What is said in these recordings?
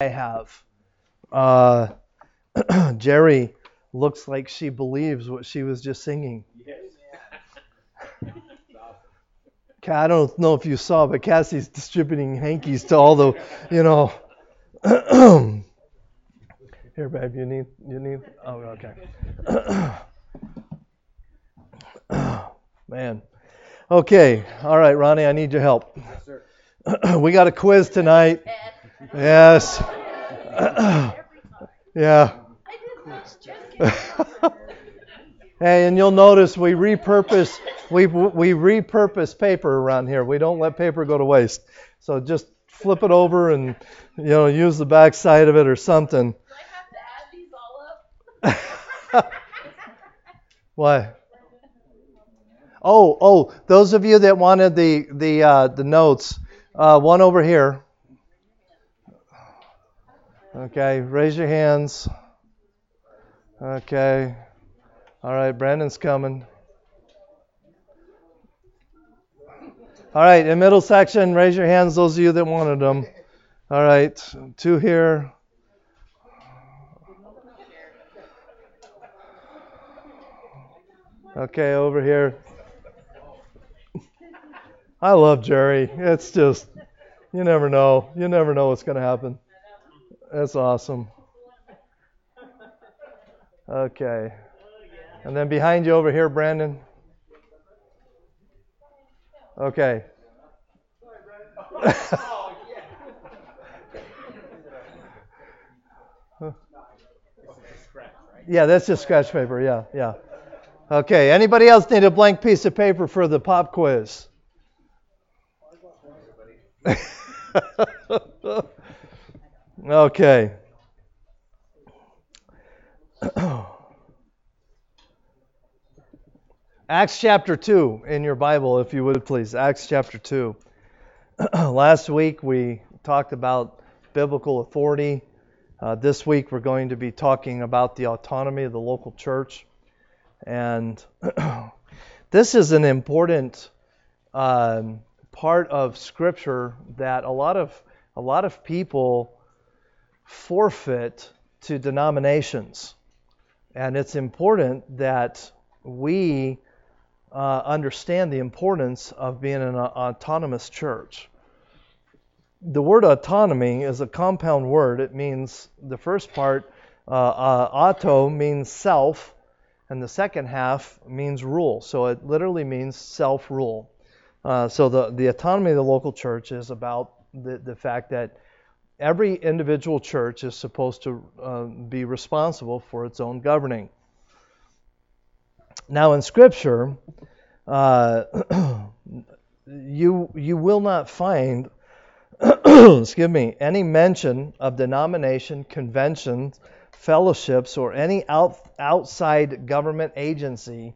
I have. Uh, Jerry looks like she believes what she was just singing. I don't know if you saw, but Cassie's distributing hankies to all the, you know. Here, babe, you need, you need. Oh, okay. Man. Okay. All right, Ronnie, I need your help. Yes, we got a quiz tonight. Yes. yeah. hey, and you'll notice we repurpose we we repurpose paper around here. We don't let paper go to waste. So just flip it over and you know use the back side of it or something. Do I have to add these all up? Why? Oh, oh, those of you that wanted the the uh, the notes, uh, one over here. Okay, raise your hands. Okay. All right, Brandon's coming. All right, in middle section, raise your hands, those of you that wanted them. All right, two here. Okay, over here. I love Jerry. It's just, you never know. You never know what's going to happen. That's awesome. Okay. And then behind you over here, Brandon. Okay. yeah, that's just scratch paper. Yeah, yeah. Okay. Anybody else need a blank piece of paper for the pop quiz? okay. Acts chapter 2 in your Bible, if you would please. Acts chapter 2. Last week we talked about biblical authority. Uh, this week we're going to be talking about the autonomy of the local church. And this is an important um, part of Scripture that a lot of a lot of people forfeit to denominations, and it's important that we uh, understand the importance of being an autonomous church. The word autonomy is a compound word. It means the first part, uh, uh, auto, means self, and the second half means rule. So it literally means self rule. Uh, so the, the autonomy of the local church is about the, the fact that every individual church is supposed to uh, be responsible for its own governing. Now, in Scripture, uh, you you will not find, excuse me, any mention of denomination, conventions, fellowships, or any out, outside government agency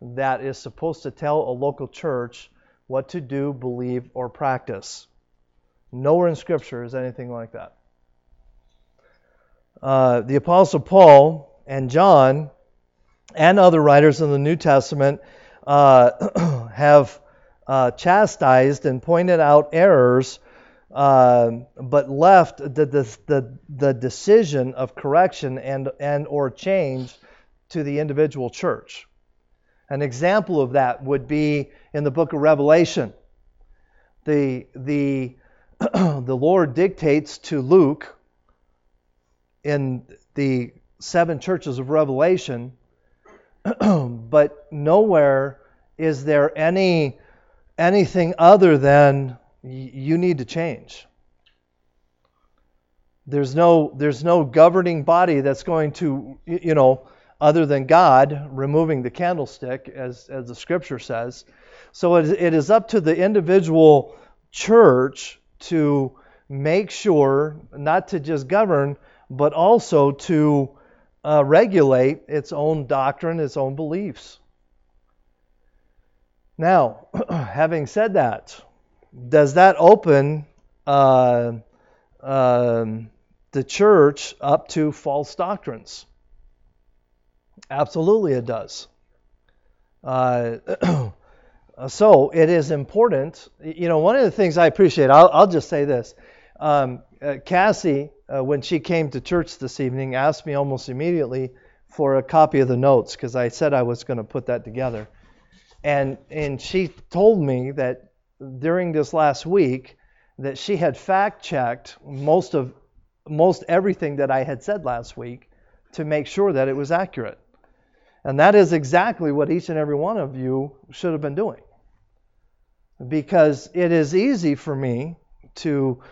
that is supposed to tell a local church what to do, believe, or practice. Nowhere in Scripture is anything like that. Uh, the Apostle Paul and John and other writers in the New Testament uh, have uh, chastised and pointed out errors, uh, but left the, the, the, the decision of correction and, and or change to the individual church. An example of that would be in the book of Revelation. The, the, the Lord dictates to Luke in the seven churches of Revelation but nowhere is there any anything other than you need to change. There's no there's no governing body that's going to you know other than God removing the candlestick as as the scripture says. So it, it is up to the individual church to make sure not to just govern but also to uh, regulate its own doctrine, its own beliefs. Now, having said that, does that open uh, um, the church up to false doctrines? Absolutely, it does. Uh, so it is important. You know, one of the things I appreciate, I'll, I'll just say this. Um, uh, Cassie uh, when she came to church this evening, asked me almost immediately for a copy of the notes because I said I was going to put that together. And, and she told me that during this last week that she had fact checked most of most everything that I had said last week to make sure that it was accurate. And that is exactly what each and every one of you should have been doing. Because it is easy for me to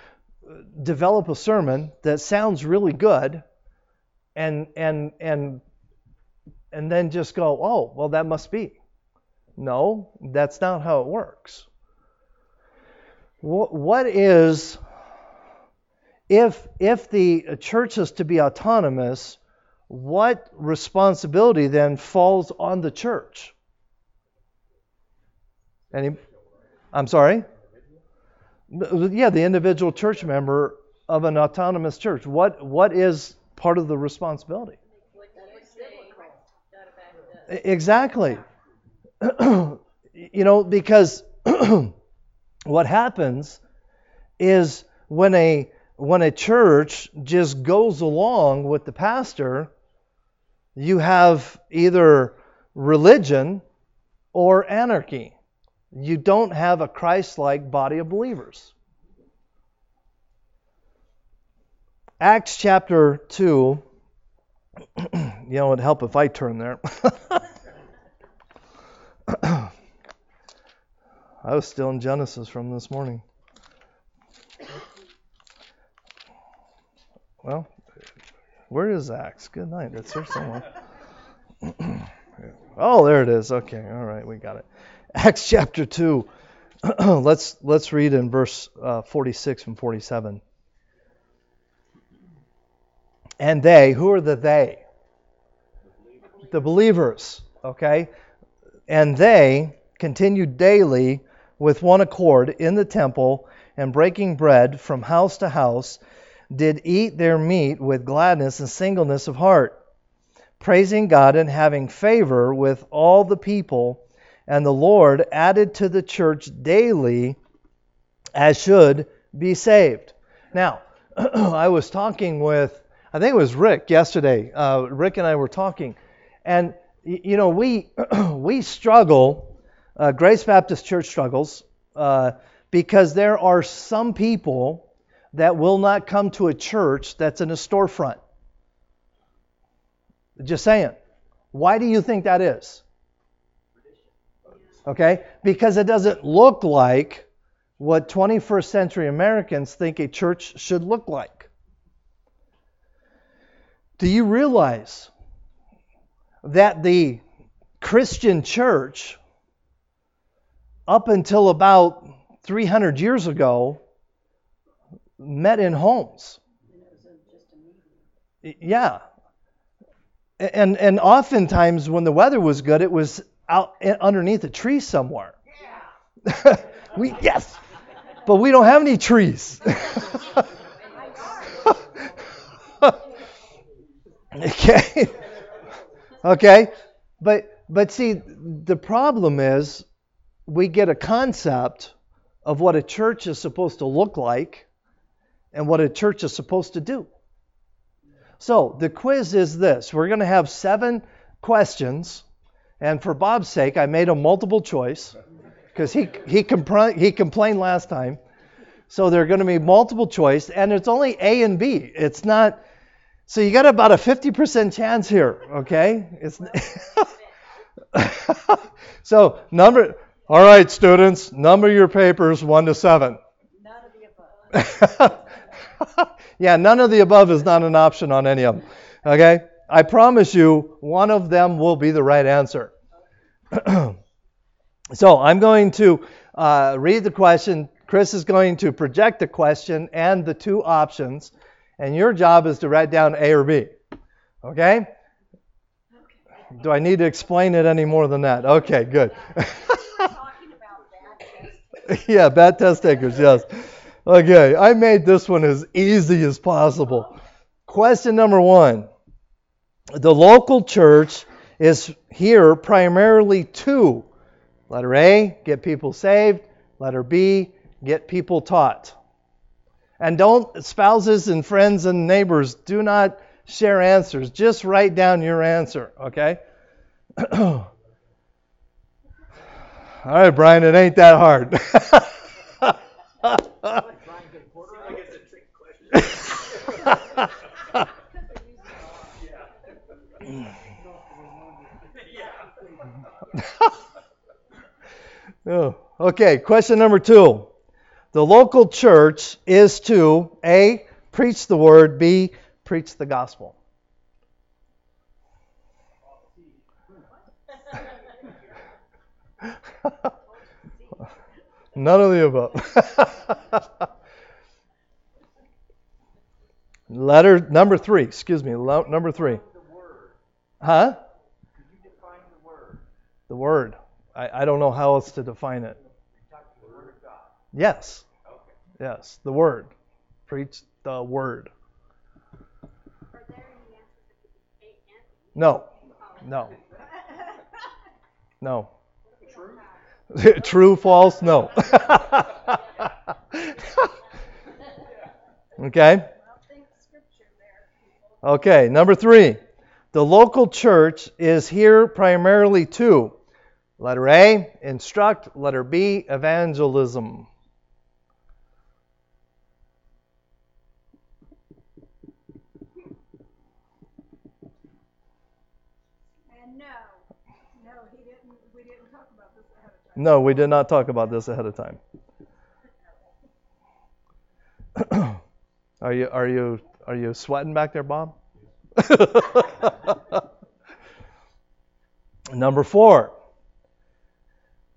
develop a sermon that sounds really good and and and and then just go, "Oh, well that must be." No, that's not how it works. What is if if the church is to be autonomous, what responsibility then falls on the church? Any I'm sorry? Yeah, the individual church member of an autonomous church. What what is part of the responsibility? Exactly. you know, because what happens is when a when a church just goes along with the pastor, you have either religion or anarchy. You don't have a Christ like body of believers. Acts chapter 2, you know, it'd help if I turn there. I was still in Genesis from this morning. Well, where is Acts? Good night. It's here somewhere. oh, there it is. Okay, all right, we got it. Acts chapter two. let's let's read in verse uh, 46 and 47. And they, who are the they? The believers. Okay, and they continued daily with one accord in the temple and breaking bread from house to house did eat their meat with gladness and singleness of heart, praising God and having favor with all the people. And the Lord added to the church daily as should be saved. Now, I was talking with, I think it was Rick yesterday. Uh, Rick and I were talking, and you know we we struggle. Uh, Grace Baptist Church struggles uh, because there are some people that will not come to a church that's in a storefront. Just saying. Why do you think that is? Okay? Because it doesn't look like what 21st century Americans think a church should look like. Do you realize that the Christian church, up until about 300 years ago, met in homes. Yeah. And and oftentimes when the weather was good, it was out eh, underneath a tree somewhere. Yeah. we yes, but we don't have any trees. okay. okay. But but see, the problem is we get a concept of what a church is supposed to look like and what a church is supposed to do. So the quiz is this we're going to have seven questions. And for Bob's sake, I made a multiple choice because he, he, compl- he complained last time. So they're going to be multiple choice, and it's only A and B. It's not. So you got about a 50% chance here, okay? It's so number. All right, students, number your papers one to seven. None of the above. yeah, none of the above is not an option on any of them. Okay? I promise you, one of them will be the right answer. so I'm going to uh, read the question. Chris is going to project the question and the two options, and your job is to write down A or B. Okay? Do I need to explain it any more than that? Okay, good. yeah, bad test takers, yes. Okay, I made this one as easy as possible. Question number one The local church is here primarily to letter A, get people saved, letter B, get people taught. And don't, spouses and friends and neighbors, do not share answers. Just write down your answer, okay? All right, Brian, it ain't that hard. oh, okay, question number two. The local church is to A, preach the word, B, preach the gospel. None of the above. Letter number three, excuse me, number three. Huh? The word. I, I don't know how else to define it. Yes. Yes, the word. Preach the word. No. No. No. True? True, false? No. okay? Okay, number three. The local church is here primarily to letter A, instruct, letter B, evangelism. And no, no, he didn't, we didn't talk about this ahead of time. No, we did not talk about this ahead of time. are you are you are you sweating back there, Bob? Number 4.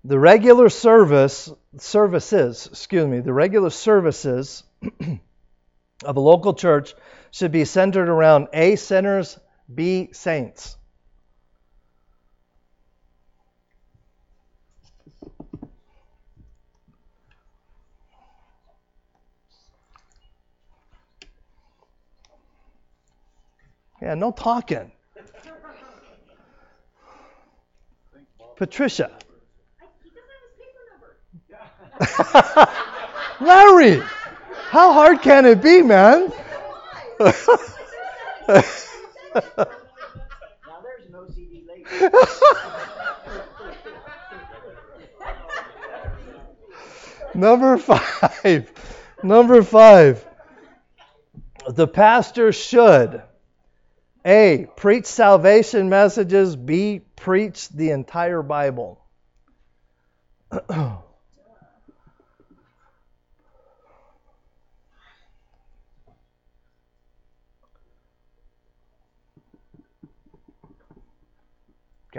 The regular service services, excuse me, the regular services of a local church should be centered around A sinners, B saints. Yeah, no talking. Patricia. Larry, how hard can it be, man? now there's no CD Number five. Number five. The pastor should a. Preach salvation messages. B. Preach the entire Bible.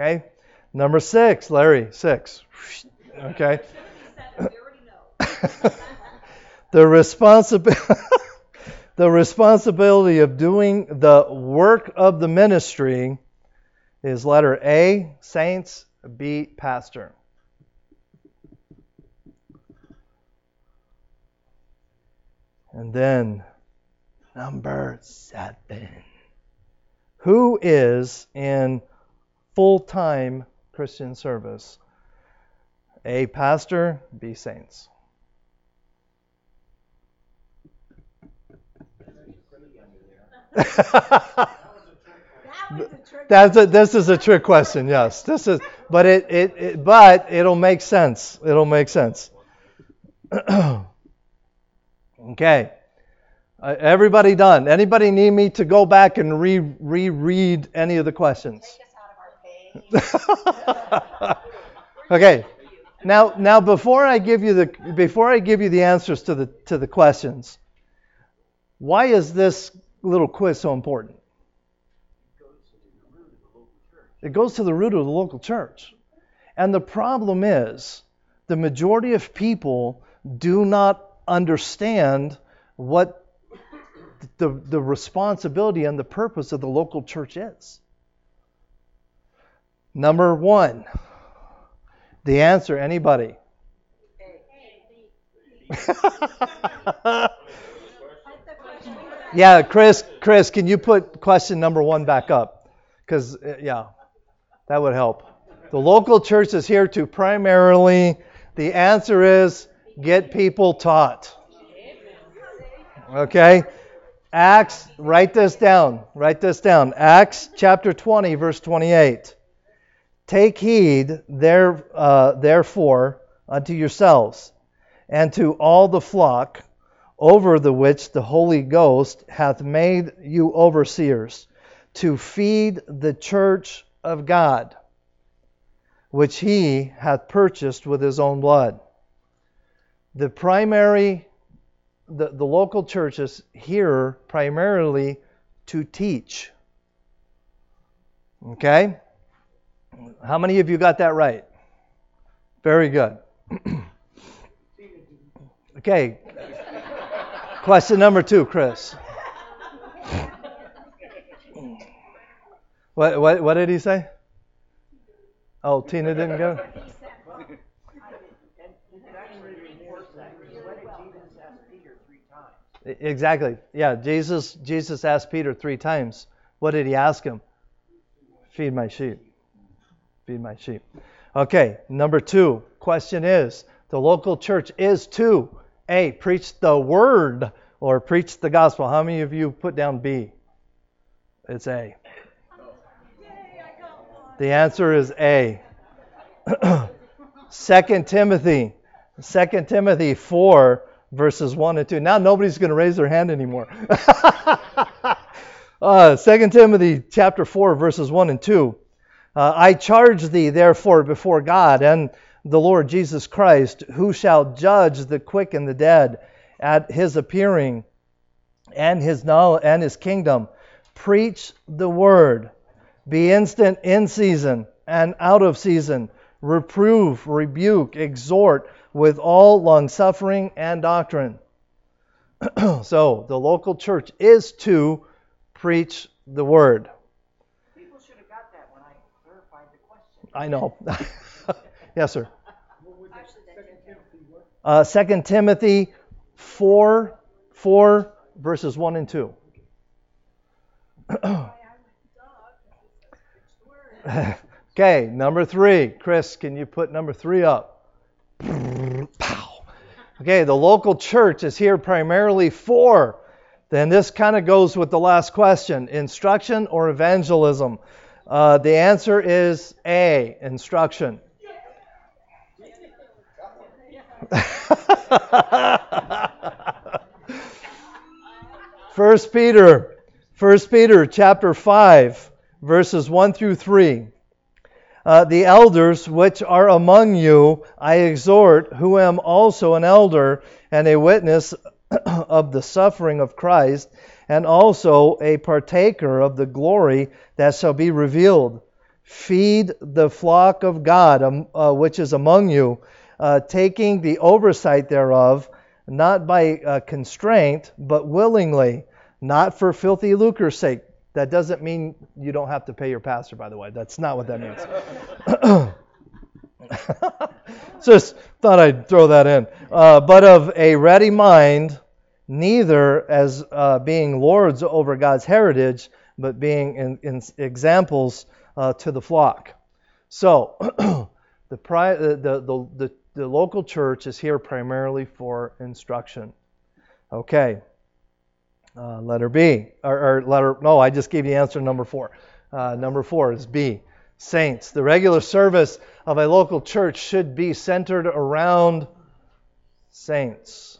okay. Number six, Larry, six. Okay. the responsibility the responsibility of doing the work of the ministry is letter A, saints, B, pastor. And then number seven. Who is in full time Christian service? A, pastor, B, saints. That's a, this is a trick question. Yes, this is, but it, it, it but it'll make sense. It'll make sense. okay, uh, everybody done. Anybody need me to go back and re reread any of the questions? okay. Now, now before I give you the before I give you the answers to the to the questions, why is this little quiz so important? It goes to the root of the local church. And the problem is, the majority of people do not understand what the, the responsibility and the purpose of the local church is. Number one, the answer, anybody? Yeah, Chris, Chris, can you put question number one back up? Because, uh, yeah, that would help. The local church is here to primarily, the answer is get people taught. Okay? Acts, write this down. Write this down. Acts chapter 20, verse 28. Take heed, there, uh, therefore, unto yourselves and to all the flock over the which the Holy Ghost hath made you overseers, to feed the church of God, which he hath purchased with his own blood. The primary the, the local churches here primarily to teach. Okay? How many of you got that right? Very good. okay. Question number two, Chris. What, what, what did he say? Oh, Tina didn't go? Exactly. Yeah, Jesus Jesus asked Peter 3 times. What did he ask him? Feed my sheep. Feed my sheep. Okay, number 2. Question is, the local church is to A, preach the word or preach the gospel. How many of you put down B? It's A. The answer is A. 2 Timothy 2 Timothy 4 verses 1 and 2. Now nobody's going to raise their hand anymore. uh, 2 Timothy chapter 4, verses 1 and 2. Uh, I charge thee, therefore, before God and the Lord Jesus Christ, who shall judge the quick and the dead at his appearing and his knowledge and his kingdom. Preach the word. Be instant in season and out of season. Reprove, rebuke, exhort with all longsuffering and doctrine. so, the local church is to preach the word. People should have got that when I clarified the question. I know. yes, sir. Uh, 2 Timothy 4, 4, verses 1 and 2. okay, number three. Chris, can you put number three up? Okay, the local church is here primarily for. Then this kind of goes with the last question instruction or evangelism? Uh, the answer is A, instruction. First Peter, First Peter chapter 5, verses 1 through 3. Uh, the elders which are among you I exhort, who am also an elder and a witness of the suffering of Christ, and also a partaker of the glory that shall be revealed. Feed the flock of God um, uh, which is among you, uh, taking the oversight thereof, not by uh, constraint, but willingly, not for filthy lucre's sake that doesn't mean you don't have to pay your pastor, by the way. That's not what that means. Just thought I'd throw that in. Uh, but of a ready mind, neither as uh, being lords over God's heritage, but being in, in examples uh, to the flock. So, the, pri- the, the, the, the local church is here primarily for instruction. Okay. Uh, letter B, or, or, letter, no, I just gave you answer number four. Uh, number four is B. Saints. The regular service of a local church should be centered around saints.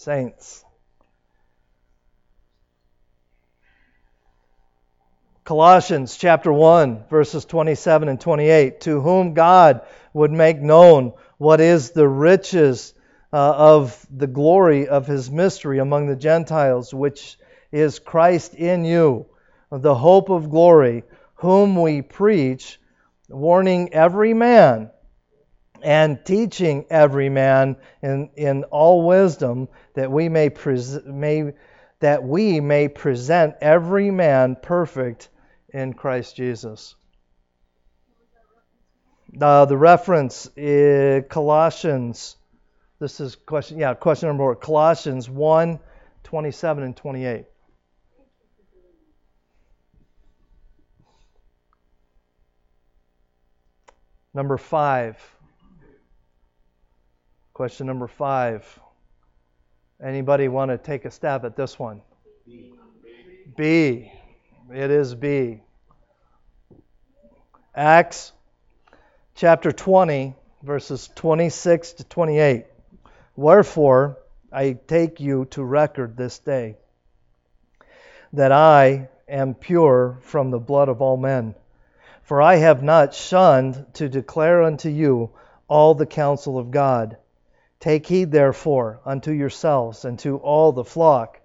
Saints. Colossians chapter 1, verses 27 and 28. To whom God would make known what is the riches uh, of the glory of his mystery among the Gentiles, which is Christ in you, the hope of glory, whom we preach, warning every man and teaching every man in, in all wisdom that we may, pres- may that we may present every man perfect in Christ Jesus. Uh, the reference is Colossians this is question, yeah, question number four. Colossians 1 27 and 28. Number five. Question number five. Anybody want to take a stab at this one? B. It is B. Acts chapter 20, verses 26 to 28. Wherefore I take you to record this day that I am pure from the blood of all men. For I have not shunned to declare unto you all the counsel of God. Take heed, therefore, unto yourselves and to all the flock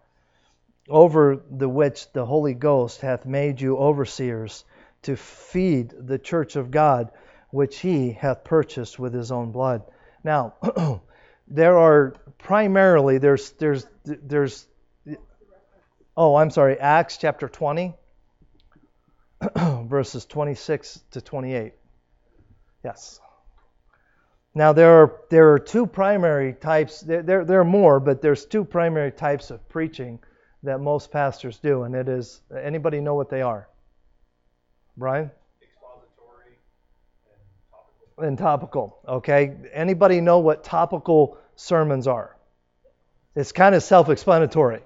over the which the Holy Ghost hath made you overseers to feed the church of God, which he hath purchased with his own blood. Now, there are primarily there's there's there's oh I'm sorry Acts chapter 20 verses 26 to 28. Yes. Now there are there are two primary types. There, there there are more, but there's two primary types of preaching that most pastors do, and it is anybody know what they are? Brian? Expository and topical. And topical. Okay. Anybody know what topical sermons are? It's kind of self-explanatory.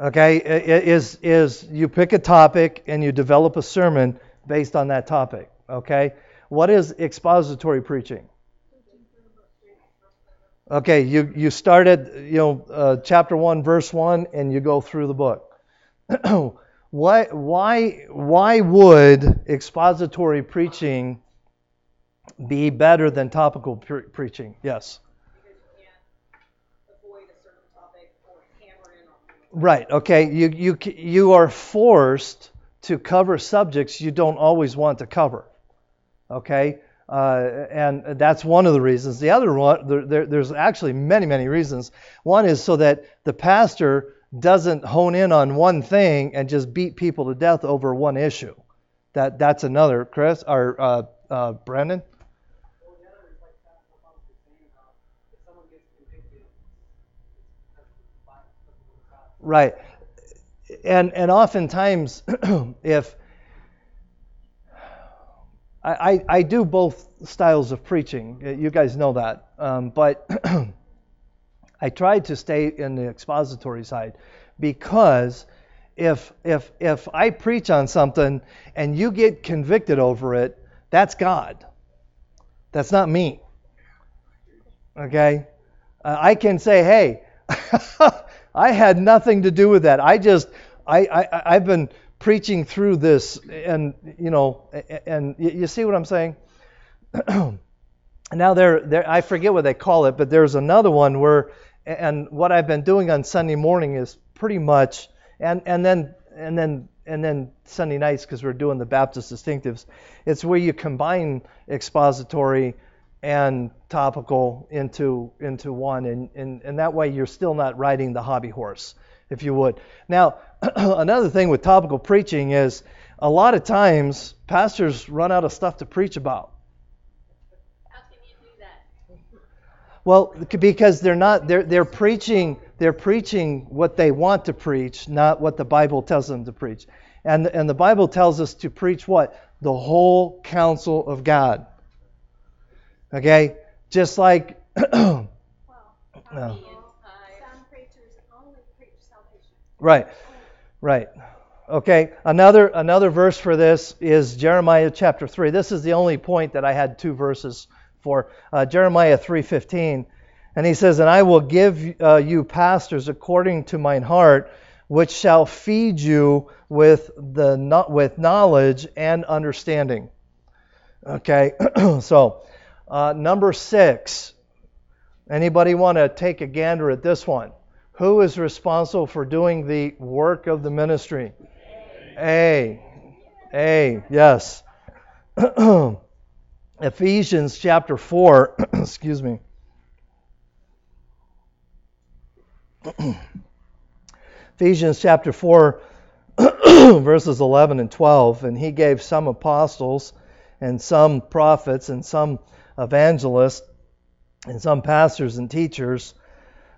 Okay, is is you pick a topic and you develop a sermon based on that topic. Okay, what is expository preaching? Okay, you you started you know uh, chapter one verse one and you go through the book. why why why would expository preaching be better than topical pre- preaching? Yes. Right. Okay. You you you are forced to cover subjects you don't always want to cover. Okay. Uh, and that's one of the reasons. The other one, there, there, there's actually many, many reasons. One is so that the pastor doesn't hone in on one thing and just beat people to death over one issue. That that's another. Chris or uh, uh, Brandon. Right. And and oftentimes, if I, I do both styles of preaching, you guys know that, um, but I try to stay in the expository side because if if if I preach on something and you get convicted over it, that's God. That's not me. Okay? Uh, I can say, hey, I had nothing to do with that. I just, I, I, I've been preaching through this, and you know, and you see what I'm saying. now there, there, I forget what they call it, but there's another one where, and what I've been doing on Sunday morning is pretty much, and and then and then and then Sunday nights because we're doing the Baptist distinctives. It's where you combine expository and topical into into one and, and, and that way you're still not riding the hobby horse if you would now another thing with topical preaching is a lot of times pastors run out of stuff to preach about how can you do that well because they're not they're they're preaching they're preaching what they want to preach not what the bible tells them to preach and and the bible tells us to preach what the whole counsel of god Okay? Just like. well, no. Right. Right. Okay. Another another verse for this is Jeremiah chapter 3. This is the only point that I had two verses for. Uh, Jeremiah 3:15. And he says, "And I will give uh, you pastors according to mine heart, which shall feed you with the not with knowledge and understanding." Okay. so, uh, number six. Anybody want to take a gander at this one? Who is responsible for doing the work of the ministry? A. A. Yes. Ephesians chapter 4. excuse me. Ephesians chapter 4, verses 11 and 12. And he gave some apostles, and some prophets, and some evangelists and some pastors and teachers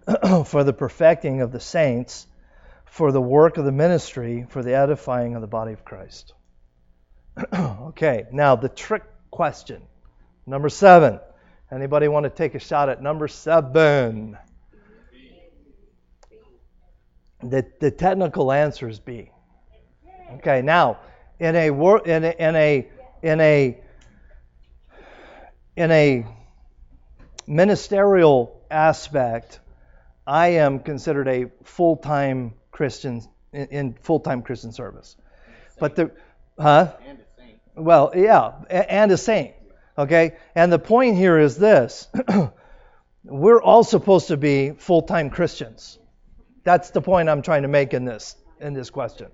for the perfecting of the saints, for the work of the ministry, for the edifying of the body of Christ. okay, now the trick question. Number seven. Anybody want to take a shot at number seven? The, the technical answer is B. Okay, now in a wor- in a in a in a in a ministerial aspect, I am considered a full-time Christian in, in full-time Christian service. But the huh? And a saint. Well, yeah, and a saint. Okay? And the point here is this we're all supposed to be full time Christians. That's the point I'm trying to make in this in this question.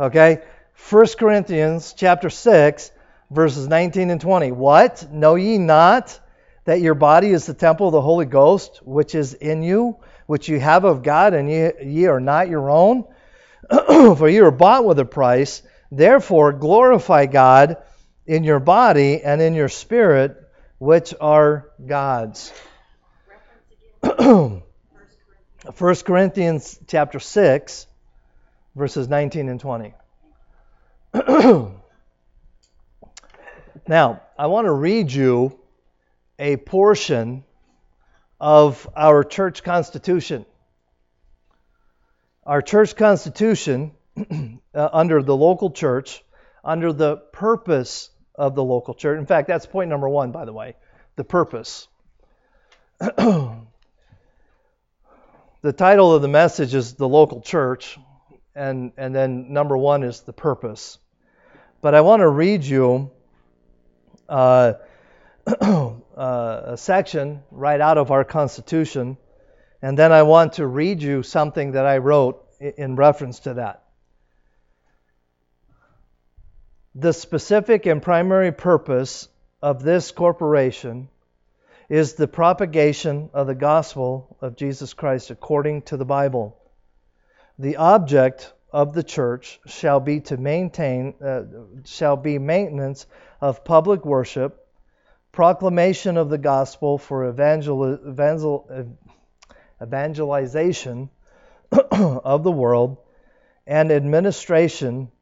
Okay? 1 Corinthians chapter 6, verses 19 and 20. What? Know ye not that your body is the temple of the Holy Ghost, which is in you, which you have of God, and ye, ye are not your own? For you are bought with a price. Therefore, glorify God in your body and in your spirit, which are God's. 1 Corinthians chapter 6, verses 19 and 20. now, I want to read you a portion of our church constitution. Our church constitution, uh, under the local church, under the purpose of the local church. In fact, that's point number one, by the way the purpose. the title of the message is The Local Church, and, and then number one is the purpose. But I want to read you uh, a section right out of our Constitution, and then I want to read you something that I wrote in reference to that. The specific and primary purpose of this corporation is the propagation of the gospel of Jesus Christ according to the Bible. The object of the church shall be to maintain uh, shall be maintenance of public worship, proclamation of the gospel for evangel, evangel, evangelization of the world, and administration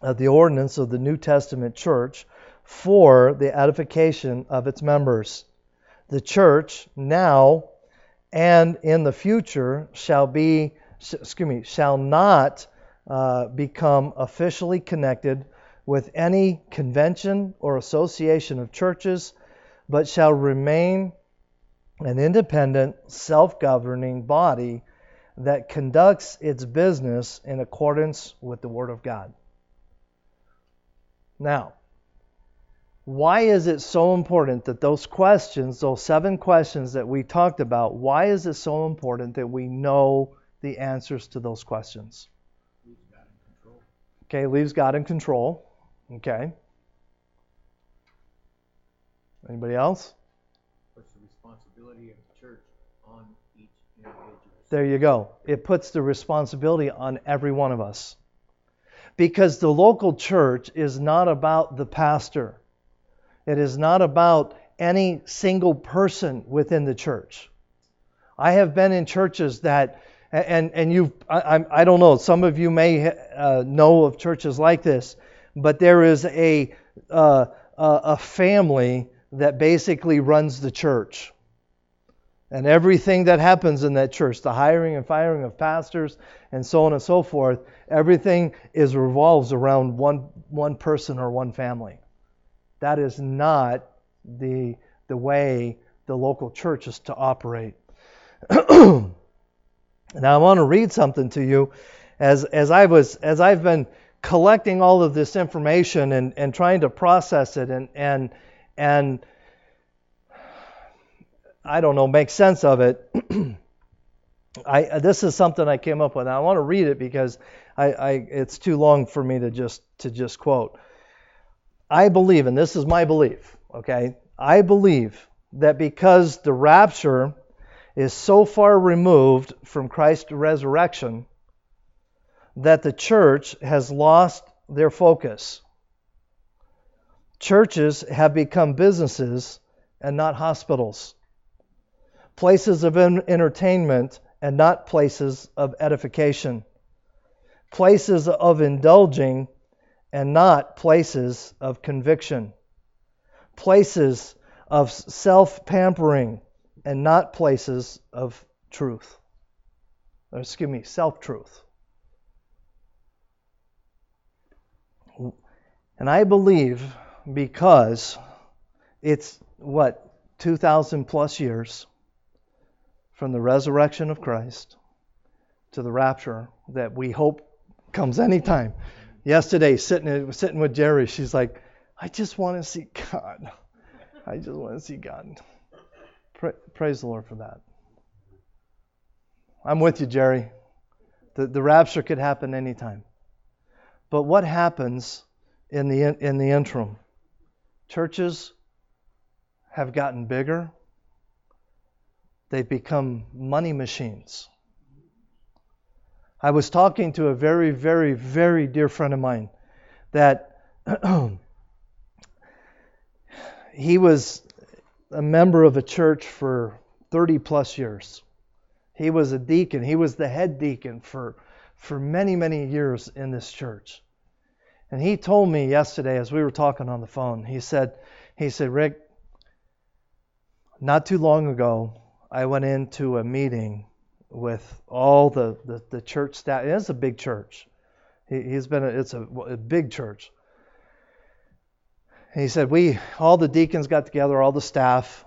of the ordinance of the New Testament church for the edification of its members. The church now and in the future shall be excuse me shall not uh, become officially connected with any convention or association of churches, but shall remain an independent, self-governing body that conducts its business in accordance with the Word of God. Now, why is it so important that those questions, those seven questions that we talked about, why is it so important that we know the answers to those questions? Leaves God in control. Okay, leaves God in control. Okay. Anybody else? Puts the responsibility of the church on each individual. There you go. It puts the responsibility on every one of us. Because the local church is not about the pastor. It is not about any single person within the church. I have been in churches that, and and you, I, I don't know. Some of you may uh, know of churches like this, but there is a uh, a a family that basically runs the church. And everything that happens in that church, the hiring and firing of pastors and so on and so forth, everything is revolves around one one person or one family. That is not the the way the local church is to operate. now I want to read something to you as as I was as I've been collecting all of this information and, and trying to process it and and and I don't know, make sense of it. I this is something I came up with. I want to read it because I, I it's too long for me to just to just quote. I believe, and this is my belief, okay? I believe that because the rapture is so far removed from Christ's resurrection that the church has lost their focus. Churches have become businesses and not hospitals places of en- entertainment and not places of edification, places of indulging and not places of conviction, places of self pampering and not places of truth. or excuse me, self truth. And I believe because it's what, 2,000 plus years from the resurrection of Christ to the rapture that we hope comes anytime. Yesterday, sitting sitting with Jerry, she's like, "I just want to see God. I just want to see God." Pra- praise the Lord for that. I'm with you, Jerry. The the rapture could happen anytime. But what happens in the in the interim? Churches have gotten bigger. They've become money machines. I was talking to a very, very, very dear friend of mine that he was a member of a church for 30 plus years. He was a deacon. He was the head deacon for, for many, many years in this church. And he told me yesterday as we were talking on the phone, he said, he said, Rick, not too long ago, I went into a meeting with all the, the, the church staff. It's a big church. He, has been a, it's a, a big church. he said we all the deacons got together, all the staff,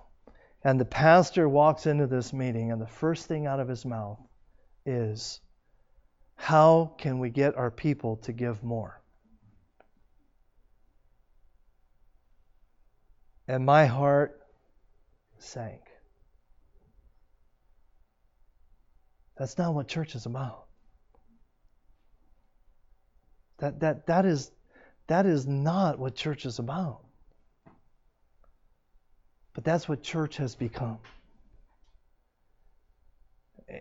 and the pastor walks into this meeting, and the first thing out of his mouth is, "How can we get our people to give more?" And my heart sank. That's not what church is about. That, that, that, is, that is not what church is about. But that's what church has become.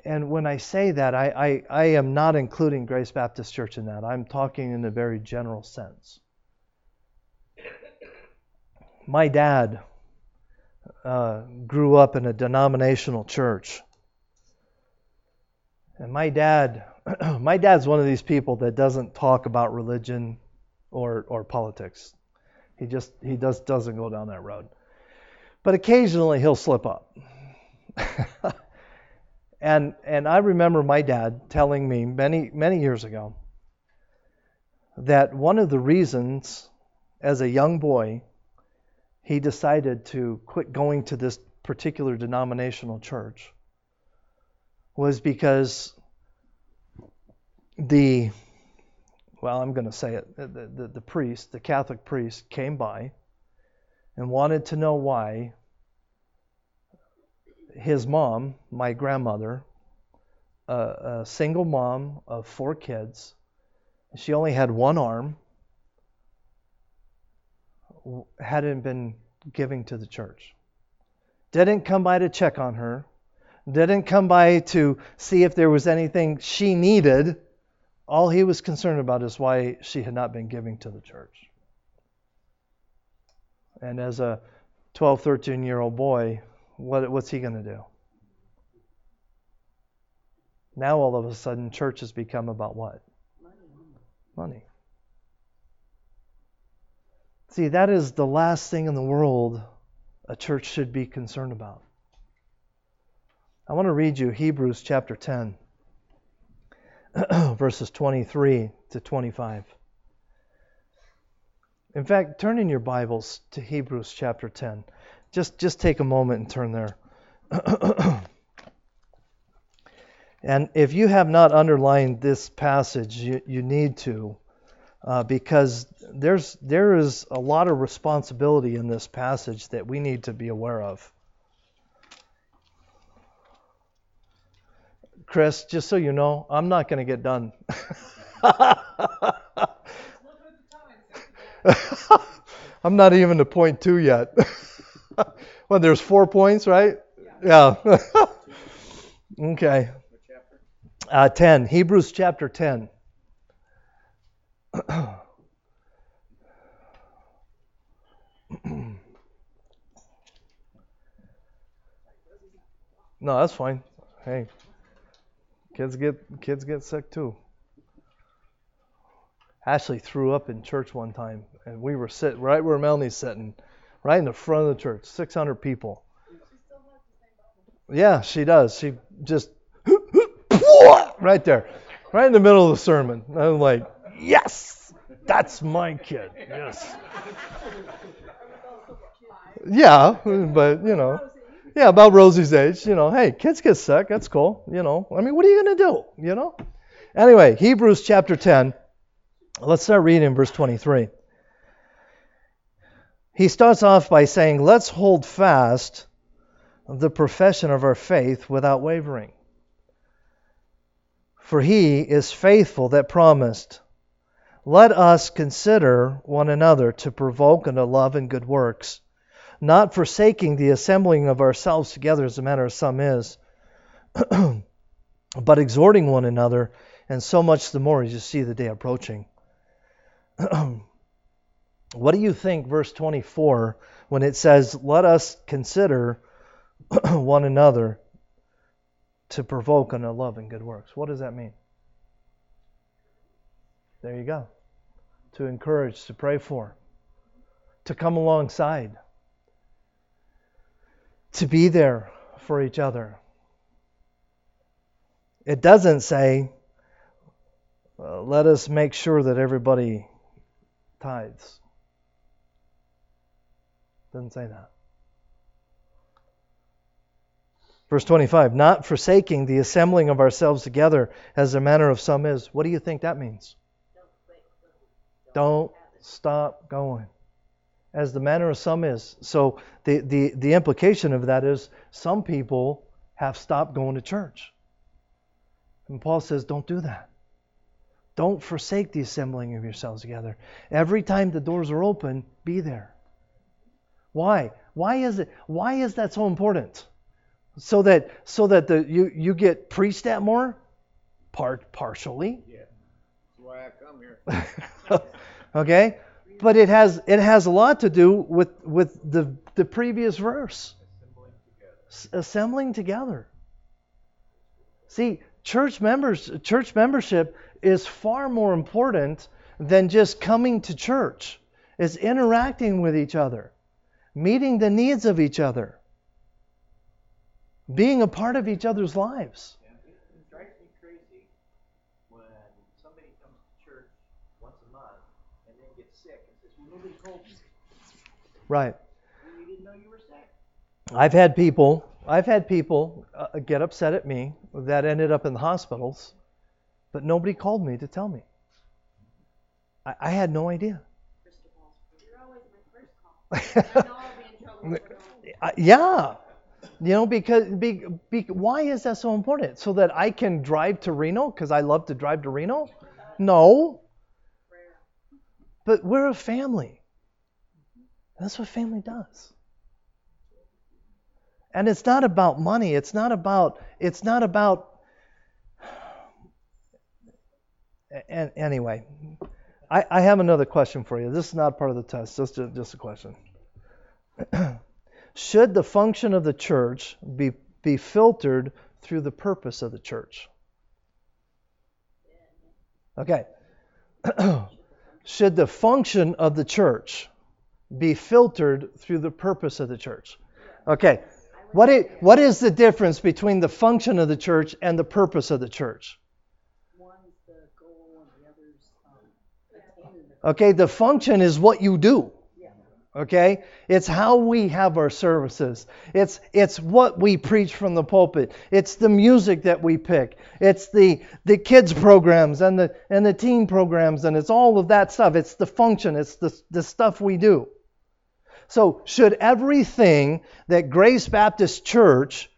And when I say that, I, I, I am not including Grace Baptist Church in that. I'm talking in a very general sense. My dad uh, grew up in a denominational church. And my dad, my dad's one of these people that doesn't talk about religion or or politics. He just he just doesn't go down that road. But occasionally he'll slip up. and and I remember my dad telling me many many years ago that one of the reasons as a young boy he decided to quit going to this particular denominational church was because the well, I'm going to say it. The, the, the, priest, the Catholic priest, came by and wanted to know why his mom, my grandmother, a, a single mom of four kids, she only had one arm, hadn't been giving to the church. Didn't come by to check on her didn't come by to see if there was anything she needed. All he was concerned about is why she had not been giving to the church. And as a 12, 13 year old boy, what, what's he going to do? Now all of a sudden, church has become about what? Money. Money. See, that is the last thing in the world a church should be concerned about. I want to read you Hebrews chapter 10, verses 23 to 25. In fact, turn in your Bibles to Hebrews chapter 10. Just, just take a moment and turn there. and if you have not underlined this passage, you, you need to, uh, because there's, there is a lot of responsibility in this passage that we need to be aware of. Chris, just so you know, I'm not going to get done. I'm not even to point two yet. well, there's four points, right? Yeah. yeah. okay. Uh, 10. Hebrews chapter 10. No, that's fine. Hey. Kids get kids get sick too. Ashley threw up in church one time, and we were sitting right where Melanie's sitting, right in the front of the church, 600 people. Yeah, she does. She just right there, right in the middle of the sermon. I'm like, yes, that's my kid. Yes. Yeah, but you know, yeah, about Rosie's age. You know, hey, kids get sick. That's cool. You know, I mean, what are you gonna do? You know. Anyway, Hebrews chapter 10. Let's start reading verse 23. He starts off by saying, Let's hold fast the profession of our faith without wavering. For he is faithful that promised. Let us consider one another to provoke unto love and good works, not forsaking the assembling of ourselves together as a matter of some is, but exhorting one another, and so much the more as you see the day approaching. what do you think, verse 24, when it says, Let us consider one another to provoke unto love and good works? What does that mean? There you go. To encourage, to pray for, to come alongside, to be there for each other. It doesn't say, uh, let us make sure that everybody tithes. Doesn't say that. Verse 25, not forsaking the assembling of ourselves together as the manner of some is. What do you think that means? Don't stop going. As the manner of some is. So the, the, the implication of that is some people have stopped going to church. And Paul says, don't do that. Don't forsake the assembling of yourselves together. Every time the doors are open, be there. Why? Why is it? Why is that so important? So that so that the you you get preached at more, part partially. Yeah. Why I come here. okay, but it has it has a lot to do with with the the previous verse. S- Assembling together. See, church members church membership is far more important than just coming to church. It's interacting with each other, meeting the needs of each other, being a part of each other's lives. And it, it drives me crazy when somebody comes to church once a month and then gets sick and says, "Well, nobody told me. Right. We didn't know you were sick." I've had people I've had people uh, get upset at me that ended up in the hospitals, but nobody called me to tell me. I, I had no idea. Uh, yeah. You know, because be, be, why is that so important? So that I can drive to Reno because I love to drive to Reno? No. But we're a family. That's what family does. And it's not about money. It's not about. It's not about. And anyway, I, I have another question for you. This is not part of the test. Just a, just a question. Should the function of the church be be filtered through the purpose of the church? Okay. Should the function of the church be filtered through the purpose of the church? Okay. What is, what is the difference between the function of the church and the purpose of the church? Okay, the function is what you do. Okay? It's how we have our services. It's it's what we preach from the pulpit. It's the music that we pick. It's the the kids programs and the and the teen programs and it's all of that stuff. It's the function. It's the the stuff we do. So, should everything that Grace Baptist Church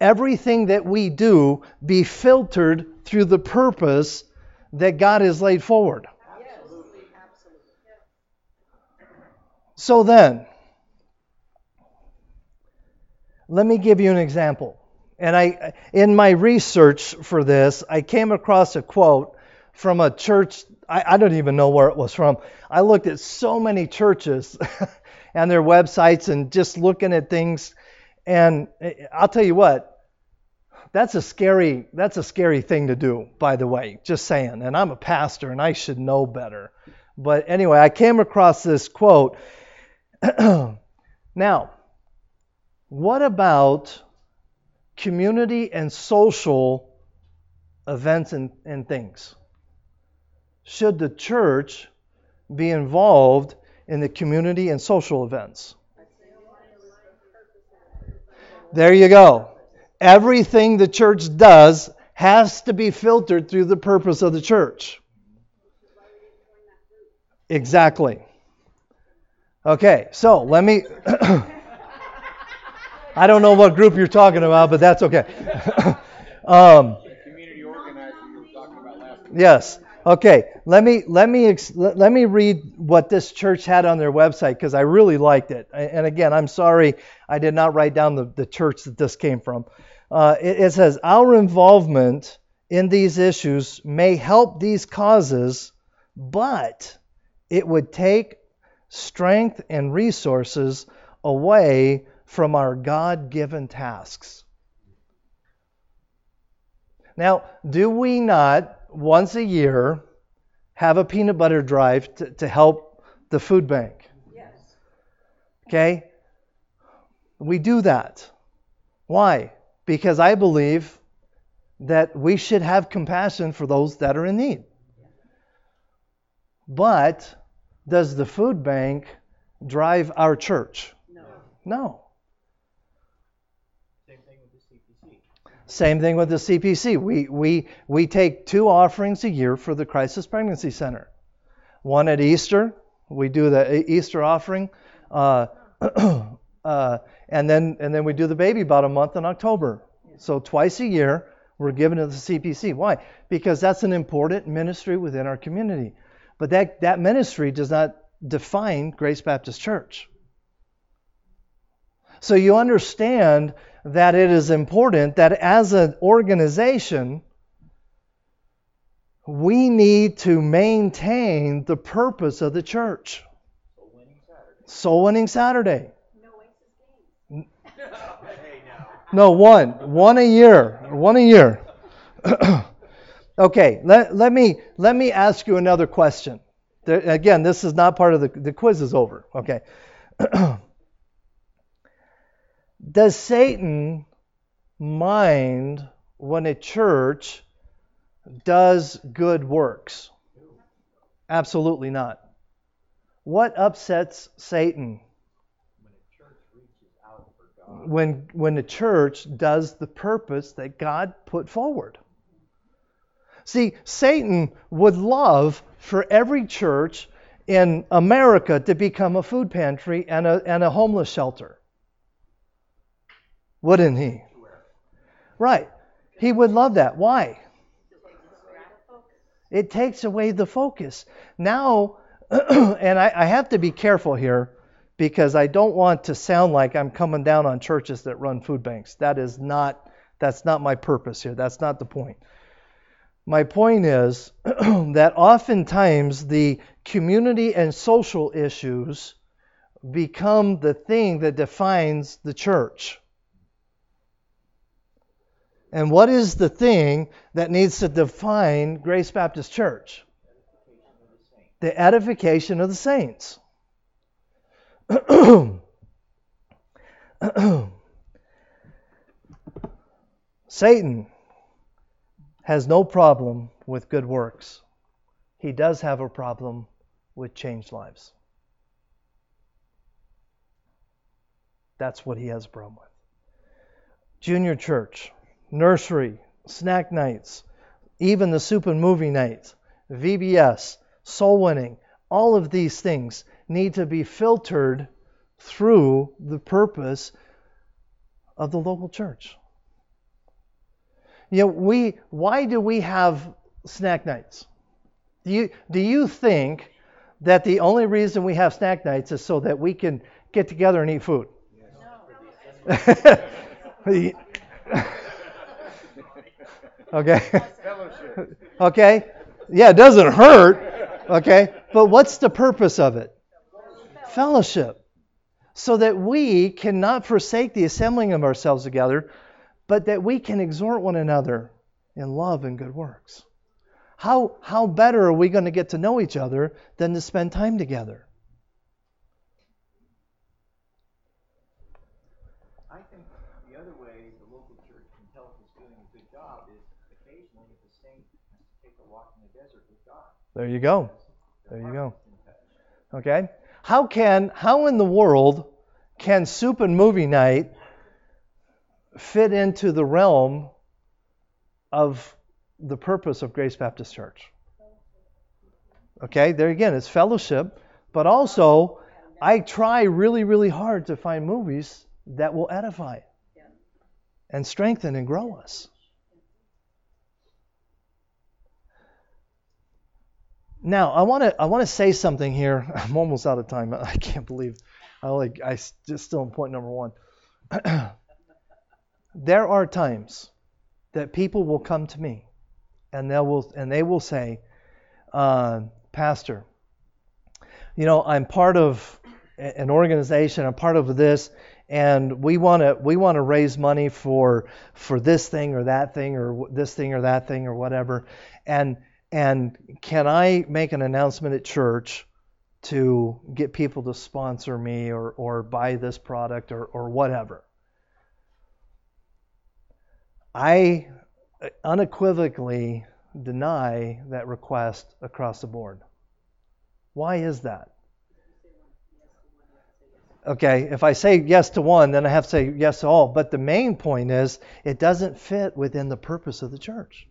everything that we do be filtered through the purpose that God has laid forward? Absolutely. Absolutely. So then, let me give you an example. And I, in my research for this, I came across a quote from a church. I, I don't even know where it was from. I looked at so many churches and their websites and just looking at things. And eh, I'll tell you what, that's a scary that's a scary thing to do, by the way. Just saying. And I'm a pastor and I should know better. But anyway, I came across this quote. now, what about community and social events and, and things? Should the church be involved in the community and social events? There you go. Everything the church does has to be filtered through the purpose of the church. Exactly. Okay, so let me. I don't know what group you're talking about, but that's okay. um, Community organizer you were talking about last week. yes. Okay. Let me let me let me read what this church had on their website because I really liked it. And again, I'm sorry I did not write down the, the church that this came from. Uh, it, it says our involvement in these issues may help these causes, but it would take strength and resources away from our God-given tasks. Now, do we not once a year have a peanut butter drive to, to help the food bank? Yes. Okay? We do that. Why? Because I believe that we should have compassion for those that are in need. But does the food bank drive our church? No. No. Same thing with the CPC. Same thing with the CPC. We, we, we take two offerings a year for the Crisis Pregnancy Center. One at Easter, we do the Easter offering, uh, uh, and then and then we do the baby about a month in October. So twice a year we're given to the CPC. Why? Because that's an important ministry within our community. But that, that ministry does not define Grace Baptist Church. So you understand that it is important that as an organization, we need to maintain the purpose of the church. So winning Saturday. Soul winning Saturday. No. No, one. One a year. One a year. okay, let, let me let me ask you another question. There, again, this is not part of the the quiz is over. Okay. Does Satan mind when a church does good works? Absolutely not. What upsets Satan? When when the church does the purpose that God put forward. See, Satan would love for every church in America to become a food pantry and a, and a homeless shelter. Wouldn't he? Right. He would love that. Why? It takes away the focus. Now, and I, I have to be careful here because I don't want to sound like I'm coming down on churches that run food banks. That is not that's not my purpose here. That's not the point. My point is that oftentimes the community and social issues become the thing that defines the church. And what is the thing that needs to define Grace Baptist Church? The edification of the saints. Satan has no problem with good works. He does have a problem with changed lives. That's what he has a problem with. Junior church, nursery, snack nights, even the soup and movie nights, VBS, soul winning, all of these things need to be filtered through the purpose of the local church. You know, we why do we have snack nights? Do you do you think that the only reason we have snack nights is so that we can get together and eat food? okay. Fellowship. Okay? Yeah, it doesn't hurt. Okay? But what's the purpose of it? Fellowship. So that we cannot forsake the assembling of ourselves together, but that we can exhort one another in love and good works. How, how better are we going to get to know each other than to spend time together? I think the other way the local church can tell if it's doing a good job is occasionally if the There you go. There you go. Okay? How can how in the world can soup and movie night fit into the realm of the purpose of Grace Baptist Church? Okay, there again, it's fellowship, but also I try really, really hard to find movies that will edify and strengthen and grow us. Now, I want to I want to say something here. I'm almost out of time. I can't believe I only I just still in point number one. there are times that people will come to me and they will and they will say, uh, Pastor, you know, I'm part of an organization. I'm part of this, and we want to we want to raise money for for this thing or that thing or this thing or that thing or whatever. And and can I make an announcement at church to get people to sponsor me or or buy this product or or whatever? I unequivocally deny that request across the board. Why is that? Okay, if I say yes to one, then I have to say yes to all. But the main point is it doesn't fit within the purpose of the church.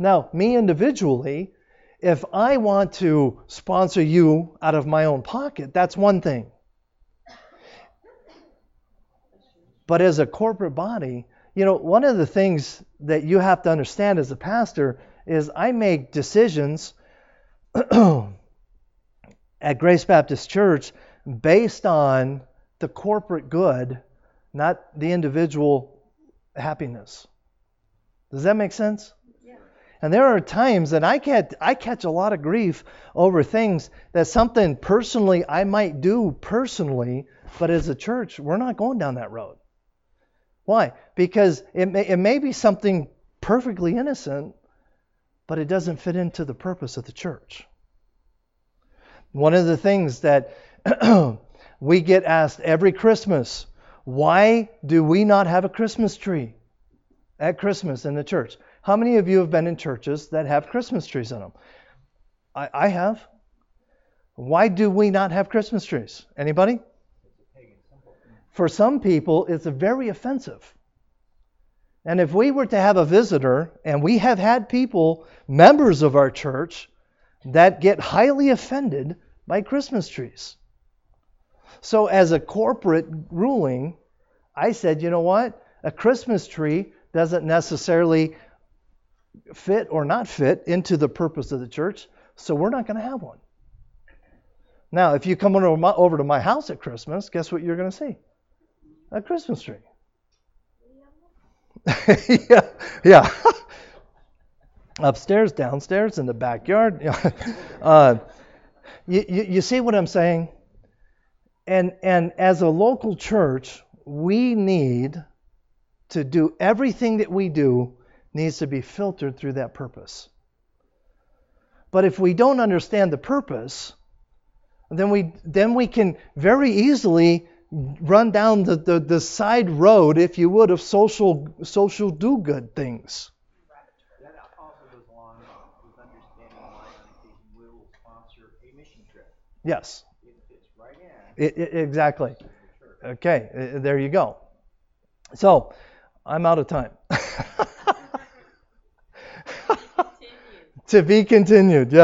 Now, me individually, if I want to sponsor you out of my own pocket, that's one thing. But as a corporate body, you know, one of the things that you have to understand as a pastor is I make decisions at Grace Baptist Church based on the corporate good, not the individual happiness. Does that make sense? And there are times that I get I catch a lot of grief over things that something personally I might do personally, but as a church, we're not going down that road. Why? Because it may, it may be something perfectly innocent, but it doesn't fit into the purpose of the church. One of the things that we get asked every Christmas, why do we not have a Christmas tree at Christmas in the church? How many of you have been in churches that have Christmas trees in them? I, I have. Why do we not have Christmas trees? Anybody? For some people, it's very offensive. And if we were to have a visitor, and we have had people, members of our church, that get highly offended by Christmas trees. So, as a corporate ruling, I said, you know what? A Christmas tree doesn't necessarily fit or not fit into the purpose of the church, so we're not going to have one. Now, if you come over to my, over to my house at Christmas, guess what you're going to see? A Christmas tree. yeah, yeah. Upstairs, downstairs, in the backyard. uh, you, you, you see what I'm saying? And and as a local church, we need to do everything that we do needs to be filtered through that purpose. But if we don't understand the purpose, then we then we can very easily run down the, the, the side road, if you would, of social social do good things. Yes, It right in i i exactly. Okay, uh, there you go. So I'm out of time. To be continued. Yeah.